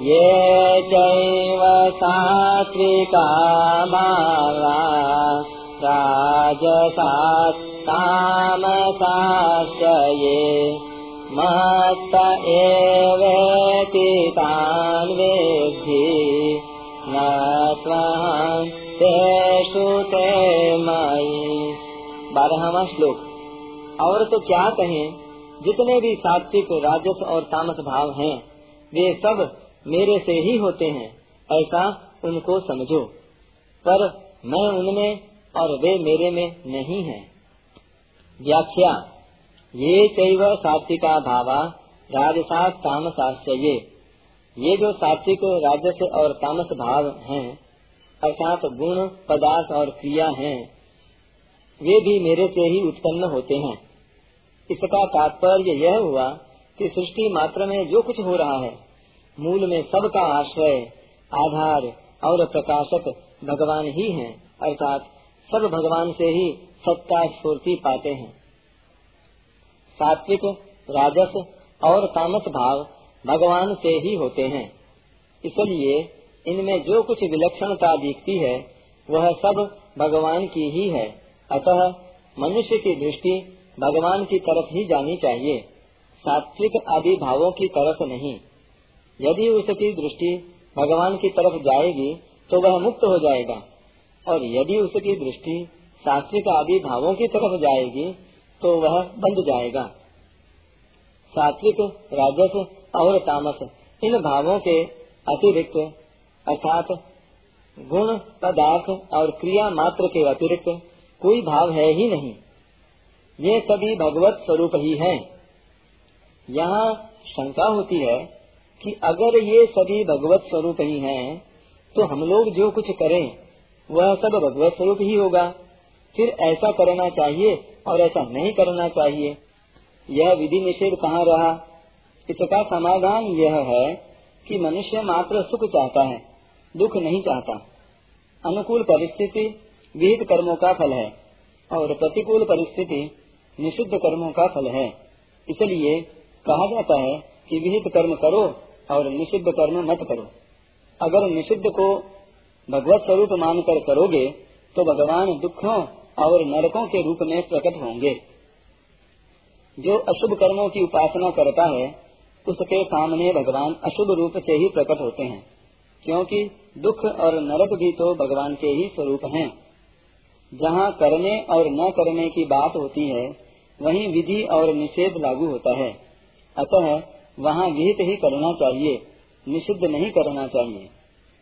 ये चैव सात्विका भावा राजसात्तामसाश्च ये मत्त एवेति तान् वेद्धि, न त्वहं तेषु ते मयि। बारहवा श्लोक। और तो क्या कहें, जितने भी सात्विक, राजस और तामस भाव हैं, वे सब मेरे से ही होते हैं, ऐसा उनको समझो। पर मैं उनमें और वे मेरे में नहीं हैं। व्याख्या, ये चैव सात्विका भावा राजसास तामसाश्च ये ये जो सात्विक राजस और तामस भाव हैं, अर्थात गुण, पदार्थ और क्रिया हैं, वे भी मेरे से ही उत्पन्न होते हैं। इसका तात्पर्य यह हुआ कि सृष्टि मात्र में जो कुछ हो रहा है मूल में सबका आश्रय, आधार और प्रकाशक भगवान ही हैं, अर्थात सब भगवान से ही सत्ता स्फूर्ति पाते हैं। सात्विक, राजस और तामस भाव भगवान से ही होते हैं। इसलिए इनमें जो कुछ विलक्षणता दिखती है, वह सब भगवान की ही है। अतः मनुष्य की दृष्टि भगवान की तरफ़ ही जानी चाहिए। सात्विक आदि भावों की तरफ़ नहीं। यदि उसकी दृष्टि भगवान की तरफ़ जाएगी तो वह मुक्त हो जाएगा। और यदि उसकी दृष्टि सात्विक आदि भावों की तरफ़ जाएगी तो वह बंद जाएगा। सात्विक राजस और तामस, इन भावों के अतिरिक्त, अर्थात गुण, पदार्थ और क्रिया मात्र के अतिरिक्त कोई भाव है ही नहीं। ये सभी भगवत स्वरूप ही हैं। यहाँ शंका होती है कि अगर ये सभी भगवत स्वरूप ही हैं, तो हम लोग जो कुछ करें वह सब भगवत स्वरूप ही होगा। फिर ऐसा करना चाहिए और ऐसा नहीं करना चाहिए। यह विधि निषेध कहाँ रहा? इसका समाधान यह है कि मनुष्य मात्र सुख चाहता है दुख नहीं चाहता। अनुकूल परिस्थिति विहित कर्मों का फल है और प्रतिकूल परिस्थिति निषिद्ध कर्मों का फल है। इसलिए कहा जाता है कि विहित कर्म करो और निषिद्ध कर्म मत करो। अगर निषिद्ध को भगवत स्वरूप मानकर करोगे तो भगवान दुखों और नरकों के रूप में प्रकट होंगे। जो अशुभ कर्मों की उपासना करता है, उसके सामने भगवान अशुभ रूप से ही प्रकट होते हैं, क्योंकि दुख और नरक भी तो भगवान के ही स्वरूप हैं। जहाँ करने और न करने की बात होती है, वहीं विधि और निषेध लागू होता है। अतः वहाँ विहित ही करना चाहिए, निषिद्ध नहीं करना चाहिए।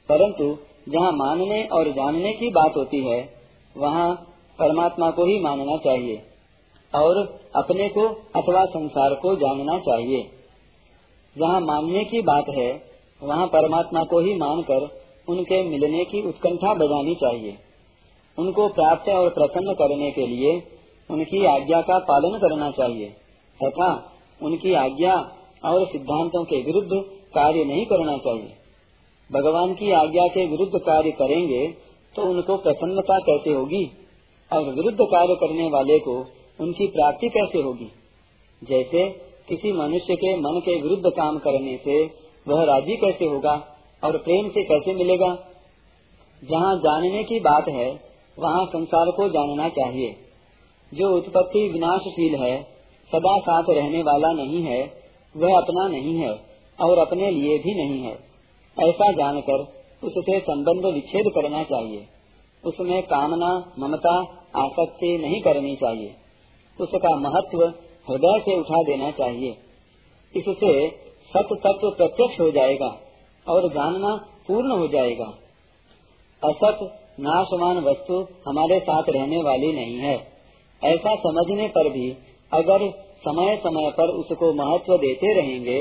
परंतु जहाँ मानने और जानने की बात होती है, वहाँ परमात्मा को ही मानना चाहिए और अपने को अथवा संसार को जानना चाहिए। जहाँ मानने की बात है, वहाँ परमात्मा को ही मानकर उनके मिलने की उत्कंठा बजानी चाहिए। उनको प्राप्त और प्रसन्न करने के लिए उनकी आज्ञा का पालन करना चाहिए, तथा उनकी आज्ञा और सिद्धांतों के विरुद्ध कार्य नहीं करना चाहिए। भगवान की आज्ञा के विरुद्ध कार्य करेंगे तो उनको प्रसन्नता कैसे होगी? और विरुद्ध कार्य करने वाले को उनकी प्राप्ति कैसे होगी? जैसे किसी मनुष्य के मन के विरुद्ध काम करने से वह राज़ी कैसे होगा और प्रेम से कैसे मिलेगा? जहाँ जानने की बात है, वहाँ संसार को जानना चाहिए। जो उत्पत्ति विनाशशील है, सदा साथ रहने वाला नहीं है वह अपना नहीं है और अपने लिए भी नहीं है। ऐसा जानकर उससे संबंध विच्छेद करना चाहिए। उसमें कामना, ममता, आसक्ति नहीं करनी चाहिए। उसका महत्व हृदय से उठा देना चाहिए। इससे सत तत्व प्रत्यक्ष हो जाएगा और जानना पूर्ण हो जाएगा। असत, नाशवान वस्तु हमारे साथ रहने वाली नहीं है। ऐसा समझने पर भी अगर समय समय पर उसको महत्व देते रहेंगे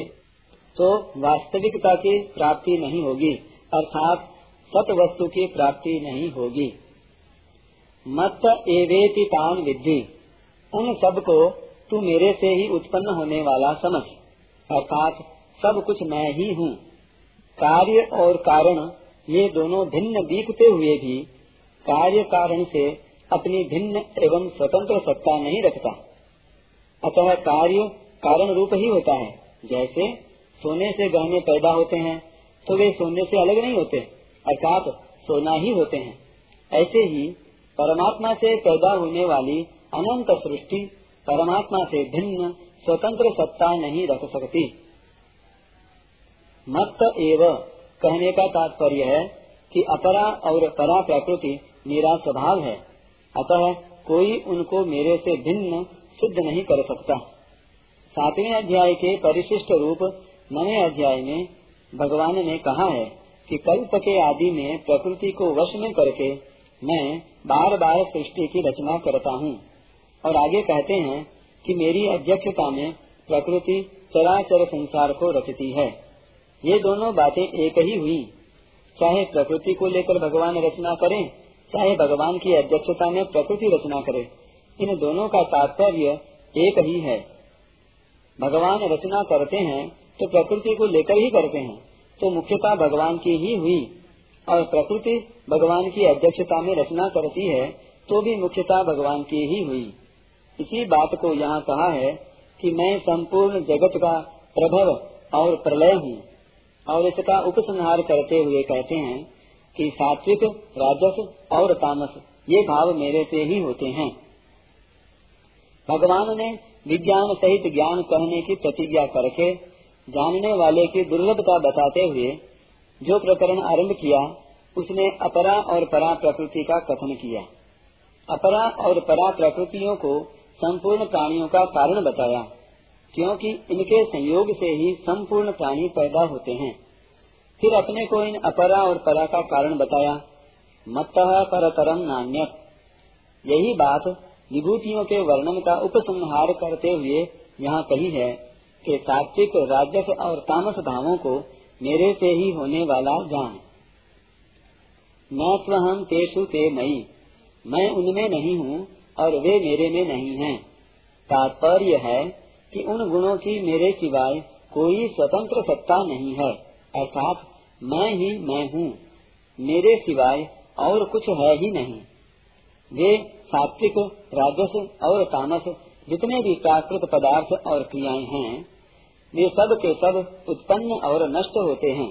तो वास्तविकता की प्राप्ति नहीं होगी, अर्थात सत वस्तु की प्राप्ति नहीं होगी। मत एवेति तान विधि उन सबको तू मेरे से ही उत्पन्न होने वाला समझ, अर्थात सब कुछ मैं ही हूँ। कार्य और कारण ये दोनों भिन्न दिखते हुए भी, कार्य कारण से अपनी भिन्न एवं स्वतंत्र सत्ता नहीं रखता। अतः कार्य कारण रूप ही होता है। जैसे सोने से गहने पैदा होते हैं तो वे सोने से अलग नहीं होते, अर्थात सोना ही होते हैं। ऐसे ही परमात्मा से पैदा होने वाली अनंत सृष्टि परमात्मा से भिन्न स्वतंत्र सत्ता नहीं रख सकती। मत एव। कहने का तात्पर्य है कि अपरा और परा प्रकृति मेरा स्वभाव है। अतः कोई उनको मेरे से भिन्न सिद्ध नहीं कर सकता। सातवें अध्याय के परिशिष्ट रूप नवे अध्याय में भगवान ने कहा है कि कल्प के आदि में प्रकृति को वश में करके मैं बार बार सृष्टि की रचना करता हूँ और आगे कहते हैं कि मेरी अध्यक्षता में प्रकृति चराचर संसार को रचती है। ये दोनों बातें एक ही हुई। चाहे प्रकृति को लेकर भगवान रचना करें, चाहे भगवान की अध्यक्षता में प्रकृति रचना करे। इन दोनों का तात्पर्य एक ही है। भगवान रचना करते हैं तो प्रकृति को लेकर ही करते हैं तो मुख्यता भगवान की ही हुई। और प्रकृति भगवान की अध्यक्षता में रचना करती है तो भी मुख्यता भगवान की ही हुई। इसी बात को यहाँ कहा है कि मैं संपूर्ण जगत का प्रभव और प्रलय हूँ। और इसका उपसंहार करते हुए कहते हैं कि सात्विक, राजस और तामस, ये भाव मेरे से ही होते हैं। भगवान ने विज्ञान सहित ज्ञान कहने की प्रतिज्ञा करके जानने वाले की दुर्लभता बताते हुए जो प्रकरण आरंभ किया उसने अपरा और परा प्रकृति का कथन किया। अपरा और परा प्रकृतियों को संपूर्ण प्राणियों का कारण बताया, क्योंकि इनके संयोग से ही संपूर्ण प्राणी पैदा होते हैं। फिर अपने को इन अपरा और परा का कारण बताया मत परतरम नान्य यही बात विभूतियों के वर्णन का उपसंहार करते हुए यहाँ कही है कि सात्विक, राजस और तामस भावों को मेरे से ही होने वाला जान। न स्वहम तेषु ते मई मैं उनमें नहीं हूँ और वे मेरे में नहीं हैं। तात्पर्य है कि उन गुणों की मेरे सिवाय कोई स्वतंत्र सत्ता नहीं है। अर्थात मैं ही मैं हूँ। मेरे सिवाय और कुछ है ही नहीं। वे सात्विक राजस और तामस जितने भी प्राकृत पदार्थ और क्रियाएँ हैं, वे सब के सब उत्पन्न और नष्ट होते हैं।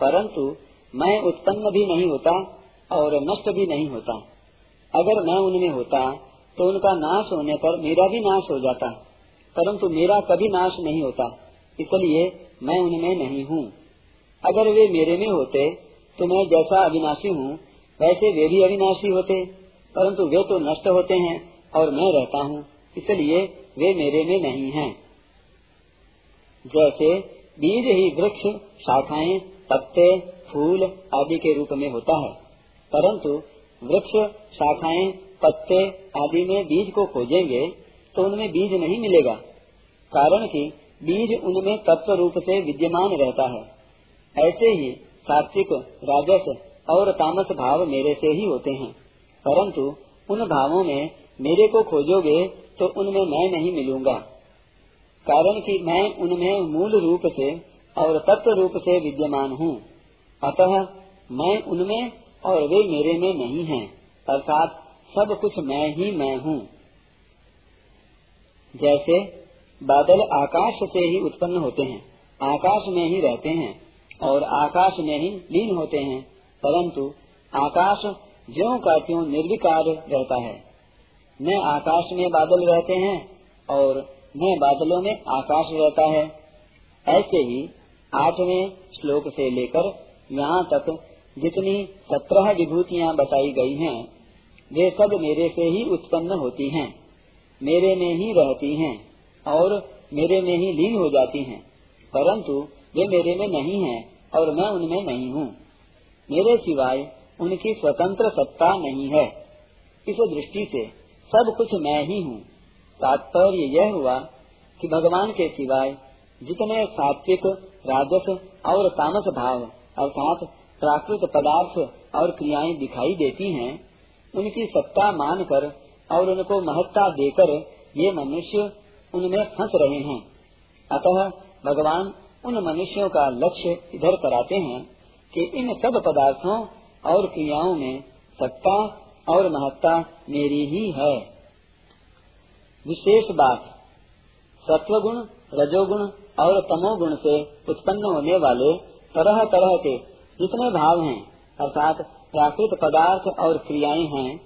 परंतु मैं उत्पन्न भी नहीं होता और नष्ट भी नहीं होता। अगर मैं उनमें होता तो उनका नाश होने पर मेरा भी नाश हो जाता। परंतु मेरा कभी नाश नहीं होता, इसलिए मैं उनमें नहीं हूँ। अगर वे मेरे में होते तो मैं जैसा अविनाशी हूँ, वैसे वे भी अविनाशी होते। परंतु वे तो नष्ट होते हैं और मैं रहता हूँ, इसलिए वे मेरे में नहीं हैं। जैसे बीज ही वृक्ष, शाखाएँ पत्ते फूल आदि के रूप में होता है। परंतु वृक्ष, शाखाएँ, पत्ते आदि में बीज को खोजेंगे तो उनमें बीज नहीं मिलेगा, कारण कि बीज उनमें तत्व रूप से विद्यमान रहता है। ऐसे ही सात्विक, राजस और तामस भाव मेरे से ही होते हैं। परंतु उन भावों में मेरे को खोजोगे तो उनमें मैं नहीं मिलूँगा। कारण कि मैं उनमें मूल रूप से और तत्व रूप से विद्यमान हूँ। अतः मैं उनमें और वे मेरे में नहीं हैं, अर्थात सब कुछ मैं ही मैं हूँ। जैसे बादल आकाश से ही उत्पन्न होते हैं, आकाश में ही रहते हैं और आकाश में ही लीन होते हैं, परंतु आकाश ज्यो का त्यों निर्विकार रहता है। न आकाश में बादल रहते हैं और न बादलों में आकाश रहता है। ऐसे ही आठवें श्लोक से लेकर यहाँ तक जितनी सत्रह विभूतियाँ बताई गई हैं, वे सब मेरे से ही उत्पन्न होती हैं, मेरे में ही रहती हैं और मेरे में ही लीन हो जाती हैं, परंतु वे मेरे में नहीं हैं और मैं उनमें नहीं हूँ। मेरे सिवाय उनकी स्वतंत्र सत्ता नहीं है। इस दृष्टि से सब कुछ मैं ही हूँ। तात्पर्य यह हुआ कि भगवान के सिवाय जितने सात्विक, राजस और तामस भाव अर्थात प्राकृत पदार्थ और क्रियाएँ दिखाई देती हैं, उनकी सत्ता मानकर और उनको महत्ता देकर ये मनुष्य उनमें फंस रहे हैं। अतः भगवान उन मनुष्यों का लक्ष्य इधर कराते हैं कि इन सब पदार्थों और क्रियाओं में सत्ता और महत्ता मेरी ही है। विशेष बात, सत्वगुण, रजोगुण और तमोगुण से उत्पन्न होने वाले तरह तरह के जितने भाव हैं, अर्थात प्राकृत पदार्थ और क्रियाएँ हैं,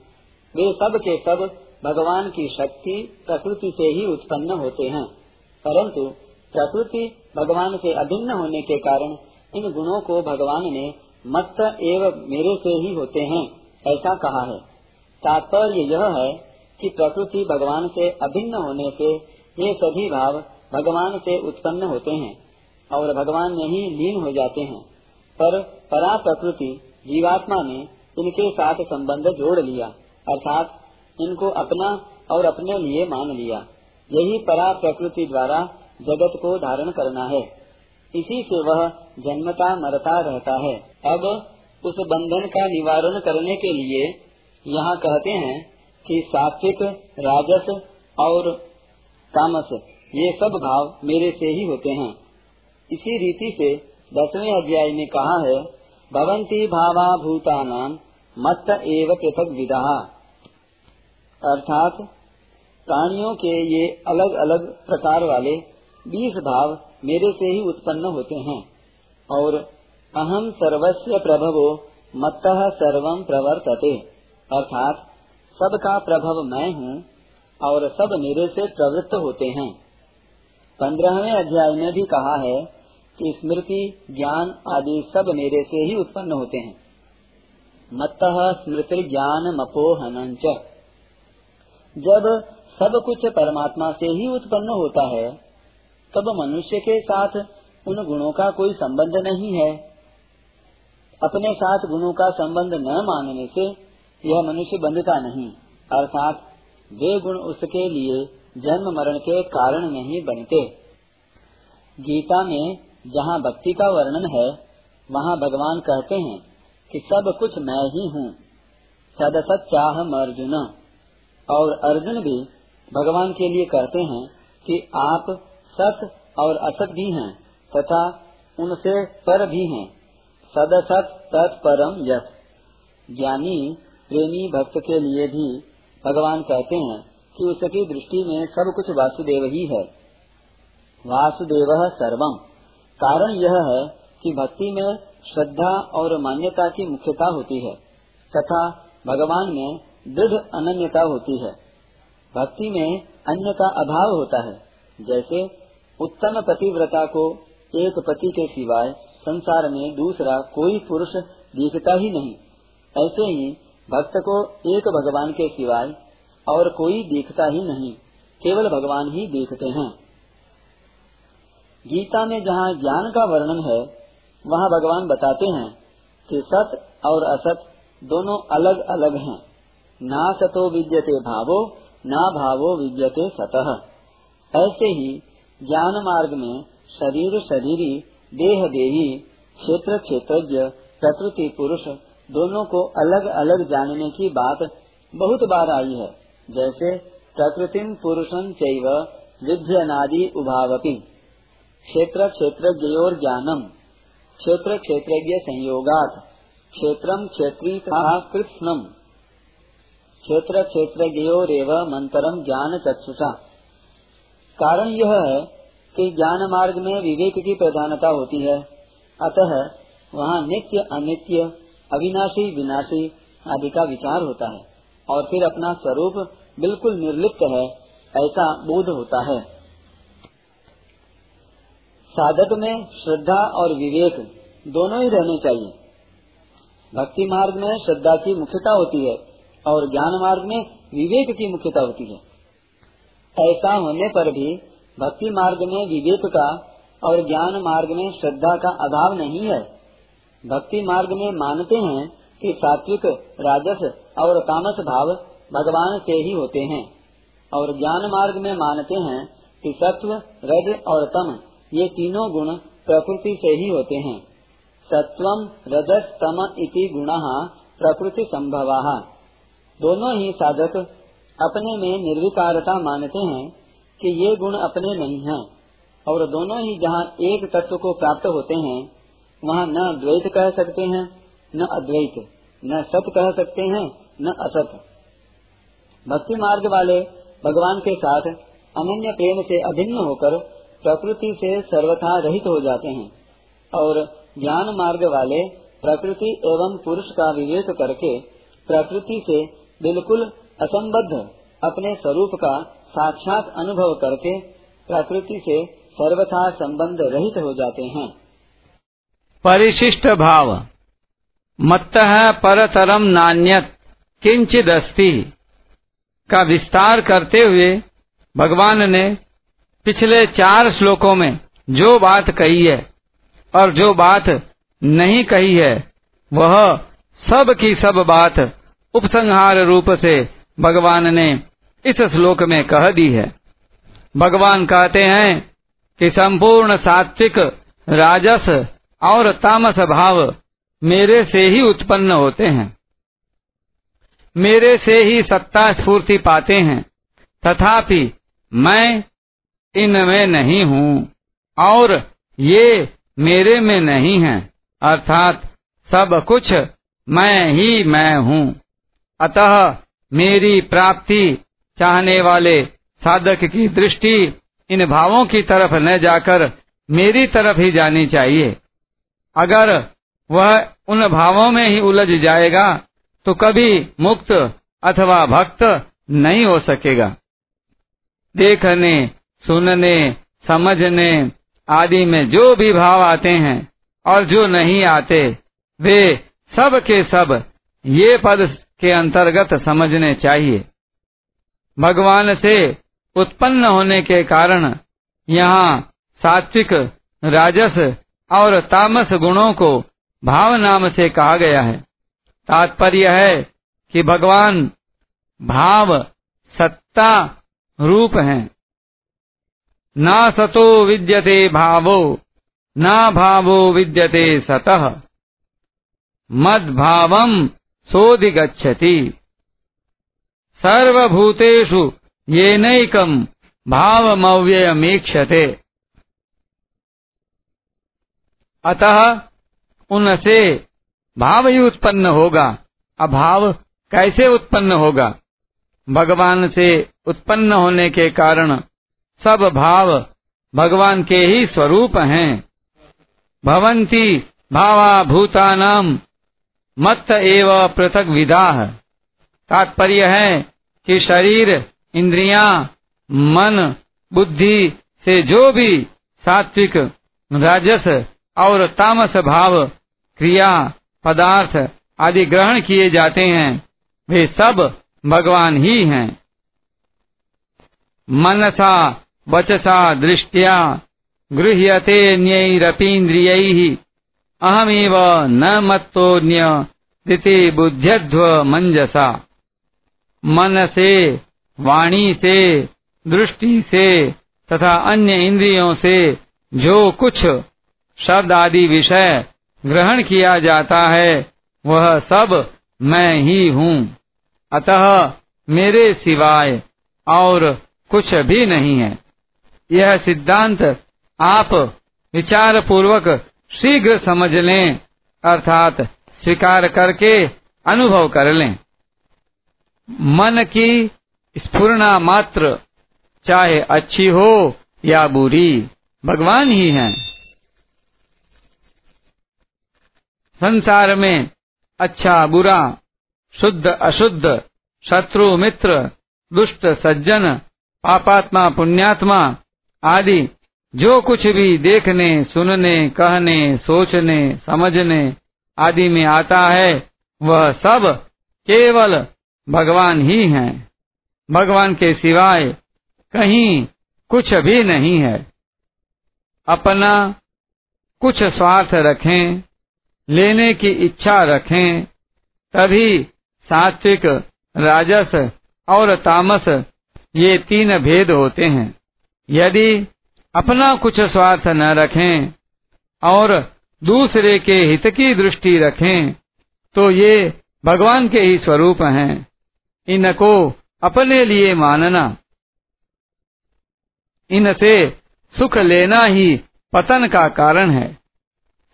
वे सब के सब भगवान की शक्ति प्रकृति से ही उत्पन्न होते हैं। परंतु प्रकृति भगवान से अभिन्न होने के कारण इन गुणों को भगवान ने मत एवं मेरे से ही होते हैं, ऐसा कहा है। तात्पर्य यह है कि प्रकृति भगवान से अभिन्न होने से ये सभी भाव भगवान से उत्पन्न होते हैं और भगवान में ही लीन हो जाते हैं। पर परा प्रकृति जीवात्मा ने इनके साथ संबंध जोड़ लिया, अर्थात इनको अपना और अपने लिए मान लिया। यही परा प्रकृति द्वारा जगत को धारण करना है। इसी से वह जन्मता मरता रहता है। अब उस बंधन का निवारण करने के लिए यहाँ कहते हैं कि सात्विक, राजस और तामस, ये सब भाव मेरे से ही होते हैं। इसी रीति से दसवें अध्याय में कहा है भवंती भावा भूतानाम मत एव पृथक विदा अर्थात प्राणियों के ये अलग अलग प्रकार वाले बीस भाव मेरे से ही उत्पन्न होते हैं। और अहम सर्वस्व प्रभवो मत सर्वम प्रवर्तते। अर्थात, सबका प्रभव मैं हूँ, और सब मेरे से प्रवृत्त होते हैं। पंद्रहवें अध्याय में भी कहा है कि स्मृति, ज्ञान आदि सब मेरे से ही उत्पन्न होते हैं। मत स्मृति ज्ञान मपोहन जब सब कुछ परमात्मा से ही उत्पन्न होता है तब मनुष्य के साथ उन गुणों का कोई संबंध नहीं है। अपने साथ गुणों का संबंध न मानने से यह मनुष्य बंधता नहीं, अर्थात वे गुण उसके लिए जन्म मरण के कारण नहीं बनते। गीता में जहाँ भक्ति का वर्णन है, वहाँ भगवान कहते हैं कि सब कुछ मैं ही हूँ। सदसत अर्जुन। और अर्जुन भी भगवान के लिए कहते हैं कि आप सत और असत भी हैं, तथा उनसे पर भी हैं। सदसत तत्परम यथ ज्ञानी, प्रेमी भक्त के लिए भी भगवान कहते हैं कि उसकी दृष्टि में सब कुछ वासुदेव ही है। वासुदेव सर्वम। कारण यह है कि भक्ति में श्रद्धा और मान्यता की मुख्यता होती है, तथा भगवान में दृढ़ अनन्यता होती है। भक्ति में अन्य का अभाव होता है, जैसे उत्तम पतिव्रता को एक पति के सिवाय संसार में दूसरा कोई पुरुष दिखता ही नहीं। ऐसे ही भक्त को एक भगवान के सिवाय और कोई दिखता ही नहीं, केवल भगवान ही देखते हैं। गीता में जहाँ ज्ञान का वर्णन है, वहाँ भगवान बताते हैं कि सत और असत दोनों अलग अलग हैं। ना सतो विद्यते भावो, ना भावो विद्यते सतह ऐसे ही ज्ञान मार्ग में शरीर शरीरी, देह देही, क्षेत्र क्षेत्रज्ञ, प्रकृति पुरुष, दोनों को अलग अलग जानने की बात बहुत बार आई है। जैसे, प्रकृति पुरुषम चैव विध्यनादि उभावती क्षेत्र क्षेत्र ज्ञानम। क्षेत्र क्षेत्रज्ञ संयोगात। क्षेत्रम क्षेत्री कृष्णम क्षेत्र क्षेत्र मंतरम ज्ञान चक्षुषा कारण यह है कि ज्ञान मार्ग में विवेक की प्रधानता होती है। अतः वहाँ नित्य अनित्य, अविनाशी विनाशी आदि का विचार होता है और फिर अपना स्वरूप बिल्कुल निर्लिप्त है, ऐसा बोध होता है। साधक में श्रद्धा और विवेक दोनों ही रहने चाहिए। भक्ति मार्ग में श्रद्धा की मुख्यता होती है और ज्ञान मार्ग में विवेक की मुख्यता होती है। ऐसा होने पर भी भक्ति मार्ग में विवेक का और ज्ञान मार्ग में श्रद्धा का अभाव नहीं है। भक्ति मार्ग में मानते हैं कि सात्विक, राजस और तामस भाव भगवान से ही होते हैं और ज्ञान मार्ग में मानते हैं कि सत्व, रज और तम, ये तीनों गुण प्रकृति से ही होते हैं। सत्वम, रजस, तम इति गुण प्रकृति संभव। दोनों ही साधक अपने में निर्विकारता मानते हैं कि ये गुण अपने नहीं हैं, और दोनों ही जहाँ एक तत्व को प्राप्त होते हैं, वहाँ न द्वैत कह सकते हैं, न अद्वैत, न सत कह सकते हैं, न असत। भक्ति मार्ग वाले भगवान के साथ अनन्य प्रेम से अभिन्न होकर प्रकृति से सर्वथा रहित हो जाते हैं, और ज्ञान मार्ग वाले प्रकृति एवं पुरुष का विवेक करके प्रकृति से बिल्कुल असंबद्ध अपने स्वरूप का साक्षात अनुभव करके प्रकृति से सर्वथा संबंध रहित हो जाते हैं। परिशिष्ट भाव। मत्त परतरम नान्यत अस्ति का विस्तार करते हुए भगवान ने पिछले चार श्लोकों में जो बात कही है और जो बात नहीं कही है, वह सब की सब बात उपसंहार रूप से भगवान ने इस श्लोक में कह दी है। भगवान कहते हैं कि संपूर्ण सात्विक, राजस और तामस भाव मेरे से ही उत्पन्न होते हैं। मेरे से ही सत्ता स्फूर्ति पाते हैं। तथापि मैं इनमें नहीं हूँ और ये मेरे में नहीं है। अर्थात सब कुछ मैं ही मैं हूँ। अतः मेरी प्राप्ति चाहने वाले साधक की दृष्टि इन भावों की तरफ़ न जाकर मेरी तरफ़ ही जानी चाहिए। अगर वह उन भावों में ही उलझ जाएगा तो कभी मुक्त अथवा भक्त नहीं हो सकेगा। देखने, सुनने, समझने आदि में जो भी भाव आते हैं और जो नहीं आते, वे सब के सब ये पद के अंतर्गत समझने चाहिए। भगवान से उत्पन्न होने के कारण यहाँ सात्विक, राजस और तामस गुणों को भाव नाम से कहा गया है। तात्पर्य है कि भगवान भाव सत्ता रूप हैं। ना सतो विद्यते भावो, ना भावो विद्यते सतः। मद्भावम सोधिगच्छति सर्वभूतेषु येनैकम भावमव्ययमीक्षते अतः उनसे भाव ही उत्पन्न होगा, अभाव कैसे उत्पन्न होगा? भगवान से उत्पन्न होने के कारण सब भाव भगवान के ही स्वरूप हैं। भवंती भावा भूतानाम मत एव पृथक विधा तात्पर्य है कि शरीर इंद्रियाँ, मन बुद्धि से जो भी सात्विक राजस और तामस भाव क्रिया पदार्थ आदि ग्रहण किए जाते हैं वे सब भगवान ही हैं। मनसा वचसा दृष्टिया गृह्यते न्यैरपीन्द्रियैः अहमेव न मत्तोऽन्य दिति बुद्ध्यध्व मंजसा मन से वाणी से दृष्टि से तथा अन्य इंद्रियों से जो कुछ शब्द आदि विषय ग्रहण किया जाता है, वह सब मैं ही हूँ। अतः मेरे सिवाय और कुछ भी नहीं है। यह सिद्धांत आप विचार पूर्वक शीघ्र समझ लें, अर्थात स्वीकार करके अनुभव कर लें। मन की स्फुरना मात्र, चाहे अच्छी हो या बुरी, भगवान ही हैं। संसार में अच्छा बुरा, शुद्ध, अशुद्ध, शत्रु, मित्र, दुष्ट, सज्जन, पापात्मा, पुण्यात्मा आदि जो कुछ भी देखने, सुनने, कहने, सोचने, समझने आदि में आता है, वह सब केवल भगवान ही हैं। भगवान के सिवाय कहीं कुछ भी नहीं है। अपना कुछ स्वार्थ रखें, लेने की इच्छा रखें, तभी सात्विक, राजस और तामस ये तीन भेद होते हैं। यदि अपना कुछ स्वार्थ न रखें और दूसरे के हित की दृष्टि रखें तो ये भगवान के ही स्वरूप हैं। इनको अपने लिए मानना, इनसे सुख लेना ही पतन का कारण है।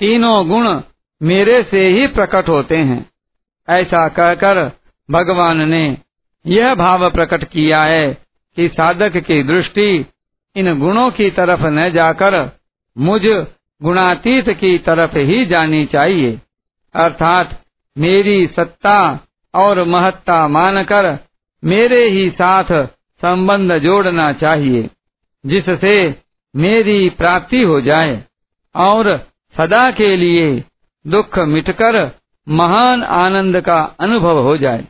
तीनों गुण मेरे से ही प्रकट होते हैं। ऐसा कहकर भगवान ने यह भाव प्रकट किया है कि साधक की दृष्टि इन गुणों की तरफ़ न जाकर मुझ गुणातीत की तरफ़ ही जानी चाहिए। अर्थात मेरी सत्ता और महत्ता मानकर मेरे ही साथ संबंध जोड़ना चाहिए, जिससे मेरी प्राप्ति हो जाए और सदा के लिए दुख मिटकर महान आनंद का अनुभव हो जाए।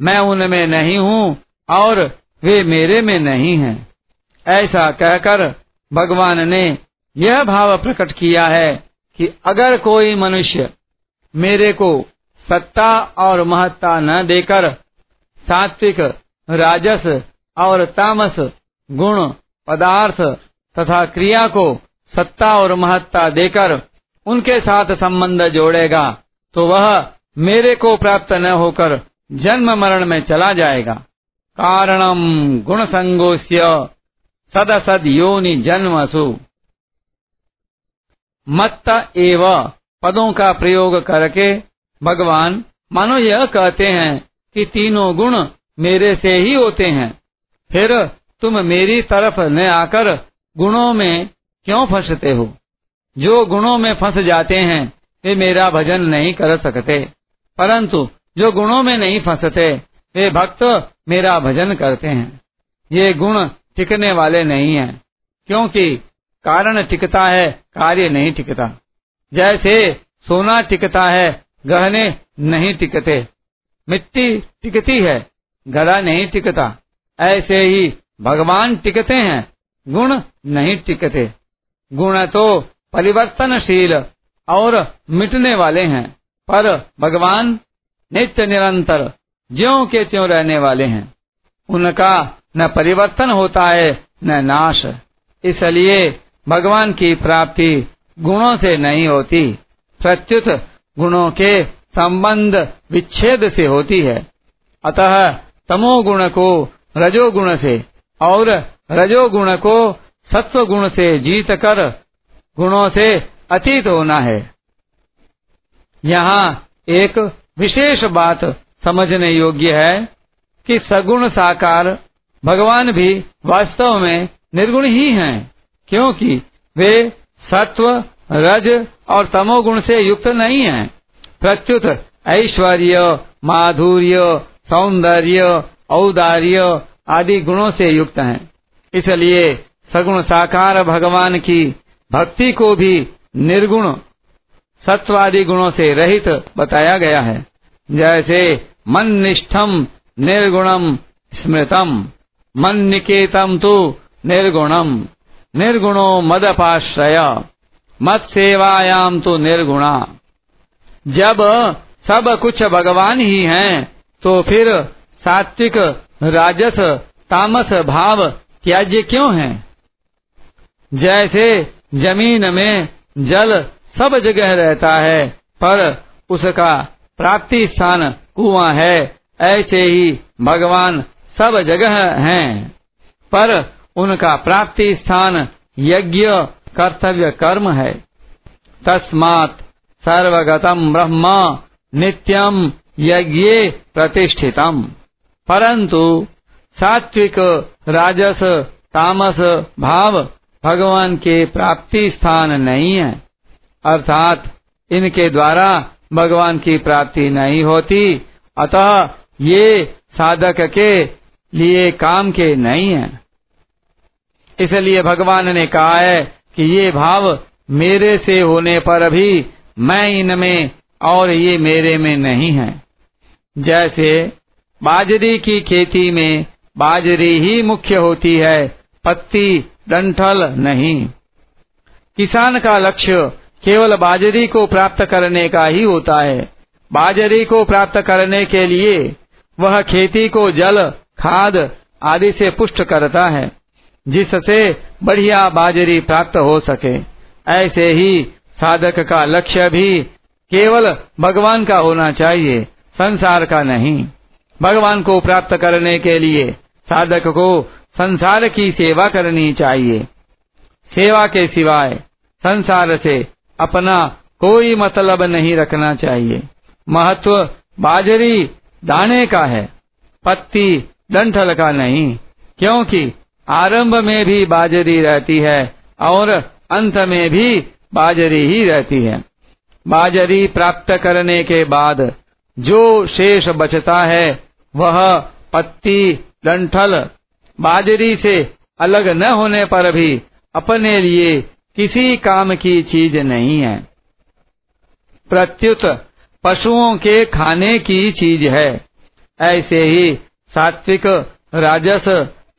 मैं उनमें नहीं हूँ और वे मेरे में नहीं हैं। ऐसा कहकर भगवान ने यह भाव प्रकट किया है कि अगर कोई मनुष्य मेरे को सत्ता और महत्ता न देकर सात्विक, राजस और तामस, गुण, पदार्थ तथा क्रिया को सत्ता और महत्ता देकर उनके साथ संबंध जोड़ेगा तो वह मेरे को प्राप्त न होकर जन्म मरण में चला जाएगा। कारणम गुण संगोष्य सदसद योनि जन्मसु। मत्त एव, पदों का प्रयोग करके भगवान मानो यह कहते हैं कि तीनों गुण मेरे से ही होते हैं। फिर तुम मेरी तरफ़ न आकर गुणों में क्यों फंसते हो? जो गुणों में फंस जाते हैं, वे मेरा भजन नहीं कर सकते। परंतु जो गुणों में नहीं फंसते, वे भक्त मेरा भजन करते हैं। ये गुण टिकने वाले नहीं हैं, क्योंकि कारण टिकता है, कार्य नहीं टिकता। जैसे सोना टिकता है, गहने नहीं टिकते। मिट्टी टिकती है, गला नहीं टिकता। ऐसे ही भगवान टिकते हैं, गुण नहीं टिकते। गुण तो परिवर्तनशील और मिटने वाले हैं, पर भगवान नित्य निरंतर ज्यो के त्यों रहने वाले हैं। उनका न परिवर्तन होता है, न नाश। इसलिए भगवान की प्राप्ति गुणों से नहीं होती, प्रत्युत गुणों के संबंध विच्छेद से होती है। अतः तमोगुण को रजोगुण से और रजोगुण को सत्व गुण से जीत कर गुणों से अतीत होना है। यहाँ एक विशेष बात समझने योग्य है कि सगुण साकार भगवान भी वास्तव में निर्गुण ही हैं, क्योंकि वे सत्व, रज और तमोगुण से युक्त नहीं हैं। प्रत्युत ऐश्वर्य, माधुर्य, सौंदर्य, औदार्य आदि गुणों से युक्त हैं। इसलिए सगुण साकार भगवान की भक्ति को भी निर्गुण, सत्वादि गुणों से रहित बताया गया है। जैसे मन निष्ठम निर्गुणम स्मृतम। मन निकेतम तो निर्गुणम। निर्गुणो मदपाश्रय। मत सेवायाम तो निर्गुणा। जब सब कुछ भगवान ही हैं तो फिर सात्विक, राजस, तामस, भाव त्याज्य क्यों है? जैसे ज़मीन में जल सब जगह रहता है, पर उसका प्राप्ति स्थान कुआँ है, ऐसे ही भगवान सब जगह हैं, पर उनका प्राप्ति स्थान यज्ञ कर्तव्य कर्म है। तस्मात् सर्वगतम ब्रह्म नित्यम यज्ञ प्रतिष्ठितम। परंतु सात्विक राजस तामस भाव भगवान के प्राप्ति स्थान नहीं है। अर्थात इनके द्वारा भगवान की प्राप्ति नहीं होती, अतः ये साधक के लिए काम के नहीं है। इसलिए भगवान ने कहा है कि ये भाव मेरे से होने पर भी मैं इनमें और ये मेरे में नहीं है। जैसे बाजरी की खेती में बाजरी ही मुख्य होती है, पत्ती, डंठल नहीं। किसान का लक्ष्य केवल बाजरी को प्राप्त करने का ही होता है। बाजरी को प्राप्त करने के लिए वह खेती को जल खाद आदि से पुष्ट करता है, जिससे बढ़िया बाजरी प्राप्त हो सके। ऐसे ही साधक का लक्ष्य भी केवल भगवान का होना चाहिए, संसार का नहीं। भगवान को प्राप्त करने के लिए साधक को संसार की सेवा करनी चाहिए। सेवा के सिवाय संसार से अपना कोई मतलब नहीं रखना चाहिए। महत्व बाजरी दाने का है, पत्ती डंठल का नहीं। क्योंकि आरंभ में भी बाजरी रहती है और अंत में भी बाजरी ही रहती है। बाजरी प्राप्त करने के बाद जो शेष बचता है, वह पत्ती, डंठल, बाजरी से अलग न होने पर भी अपने लिए किसी काम की चीज़ नहीं है। प्रत्युत पशुओं के खाने की चीज़ है। ऐसे ही सात्विक, राजस,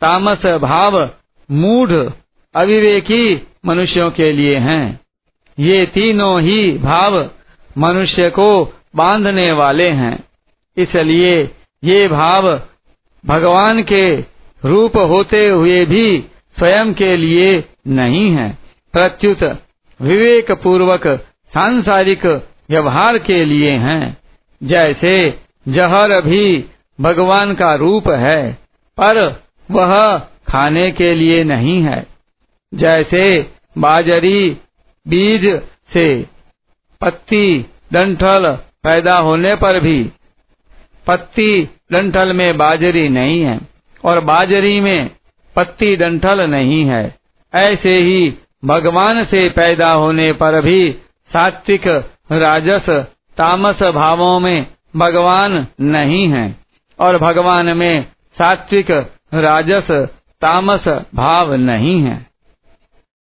तामस, भाव, मूढ़, अविवेकी मनुष्यों के लिए हैं। ये तीनों ही भाव मनुष्य को बांधने वाले हैं। इसलिए ये भाव भगवान के रूप होते हुए भी स्वयं के लिए नहीं है। प्रत्युत विवेक पूर्वक सांसारिक व्यवहार के लिए हैं। जैसे जहर भी भगवान का रूप है, पर वह खाने के लिए नहीं है। जैसे बाजरी, बीज से पत्ती डंठल पैदा होने पर भी पत्ती डंठल में बाजरी नहीं है, और बाजरी में पत्ती डंठल नहीं है, ऐसे ही भगवान से पैदा होने पर भी सात्विक, राजस, तामस भावों में भगवान नहीं है। और भगवान में सात्विक राजस तामस भाव नहीं है।